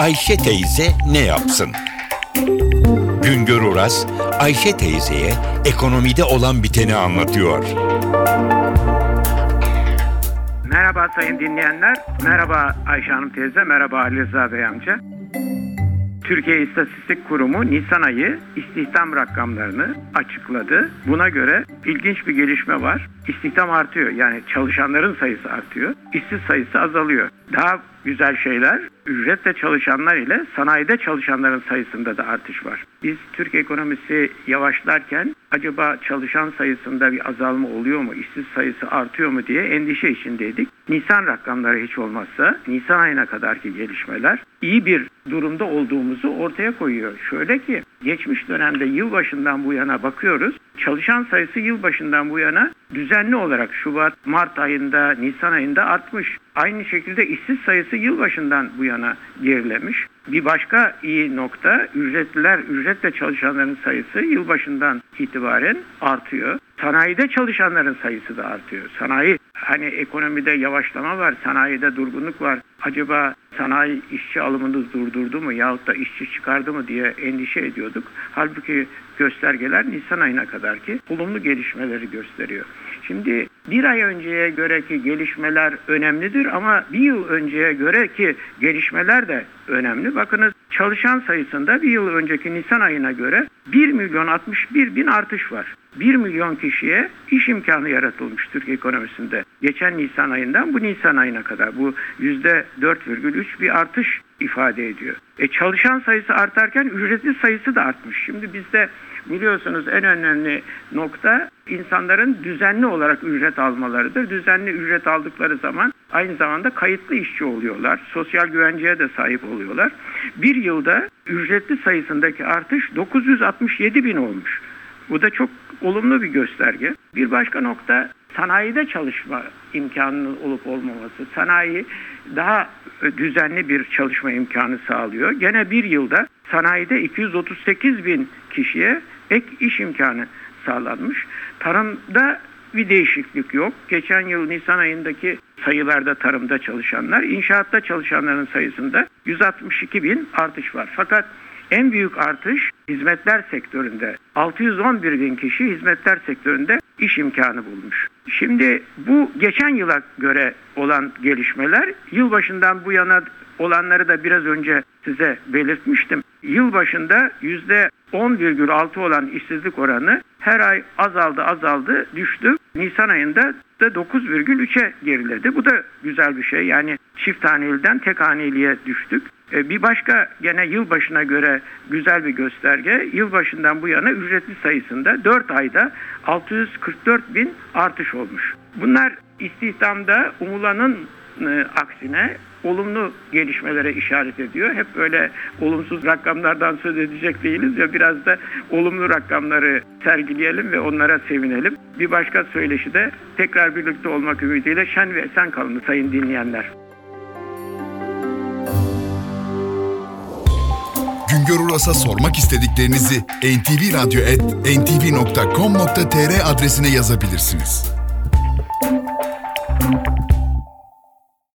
Ayşe teyze ne yapsın? Güngör Oras, Ayşe teyzeye ekonomide olan biteni anlatıyor. Merhaba sayın dinleyenler. Merhaba Ayşe Hanım teyze. Merhaba Ali Rıza Bey amca. Türkiye İstatistik Kurumu Nisan ayı istihdam rakamlarını açıkladı. Buna göre ilginç bir gelişme var. İstihdam artıyor. Yani çalışanların sayısı artıyor. İşsiz sayısı azalıyor. Daha güzel şeyler ücretle çalışanlar ile sanayide çalışanların sayısında da artış var. Biz Türk ekonomisi yavaşlarken acaba çalışan sayısında bir azalma oluyor mu, işsiz sayısı artıyor mu diye endişe içindeydik. Nisan rakamları hiç olmazsa Nisan ayına kadarki gelişmeler iyi bir durumda olduğumuzu ortaya koyuyor. Şöyle ki geçmiş dönemde yılbaşından bu yana bakıyoruz. Çalışan sayısı yılbaşından bu yana düzenli olarak Şubat, Mart ayında, Nisan ayında artmış. Aynı şekilde işsiz sayısı yılbaşından bu yana gerilemiş. Bir başka iyi nokta ücretliler, ücretle çalışanların sayısı yılbaşından itibaren artıyor. Sanayide çalışanların sayısı da artıyor. Sanayi hani ekonomide yavaşlama var, sanayide durgunluk var. Acaba sanayi işçi alımını durdurdu mu yahut da işçi çıkardı mı diye endişe ediyorduk. Halbuki göstergeler Nisan ayına kadar ki olumlu gelişmeleri gösteriyor. Şimdi bir ay önceye göre ki gelişmeler önemlidir ama bir yıl önceye göre ki gelişmeler de önemli. Bakınız çalışan sayısında bir yıl önceki Nisan ayına göre 1 milyon 61 bin artış var. 1 milyon kişiye iş imkanı yaratılmış Türk ekonomisinde. Geçen Nisan ayından bu Nisan ayına kadar bu %4,3 bir artış ifade ediyor. E çalışan sayısı artarken ücretli sayısı da artmış. Şimdi bizde biliyorsunuz en önemli nokta insanların düzenli olarak ücret almalarıdır. Düzenli ücret aldıkları zaman aynı zamanda kayıtlı işçi oluyorlar. Sosyal güvenceye de sahip oluyorlar. Bir yılda ücretli sayısındaki artış 967 bin olmuş. Bu da çok olumlu bir gösterge. Bir başka nokta sanayide çalışma imkanının olup olmaması. Sanayi daha düzenli bir çalışma imkanı sağlıyor. Gene bir yılda sanayide 238 bin kişiye ek iş imkanı sağlanmış. Tarımda bir değişiklik yok. Geçen yıl Nisan ayındaki sayılarda tarımda çalışanlar, inşaatta çalışanların sayısında 162 bin artış var. Fakat en büyük artış hizmetler sektöründe. 611 bin kişi hizmetler sektöründe iş imkanı bulmuş. Şimdi bu geçen yıla göre olan gelişmeler yılbaşından bu yana olanları da biraz önce size belirtmiştim. Yılbaşında %10,6 olan işsizlik oranı her ay azaldı azaldı düştü. Nisan ayında da 9,3'e geriledi. Bu da güzel bir şey. Yani çift haneliden tek haneliğe düştük. Bir başka gene yılbaşına göre güzel bir gösterge. Yılbaşından bu yana ücretli sayısında 4 ayda 644 bin artış olmuş. Bunlar istihdamda umulanın e, aksine olumlu gelişmelere işaret ediyor. Hep böyle olumsuz rakamlardan söz edecek değiliz ya biraz da olumlu rakamları sergileyelim ve onlara sevinelim. Bir başka söyleşi de tekrar birlikte olmak ümidiyle şen ve esen kalın sayın dinleyenler. Güngör Uras'a sormak istediklerinizi ntvradio.com.tr adresine yazabilirsiniz.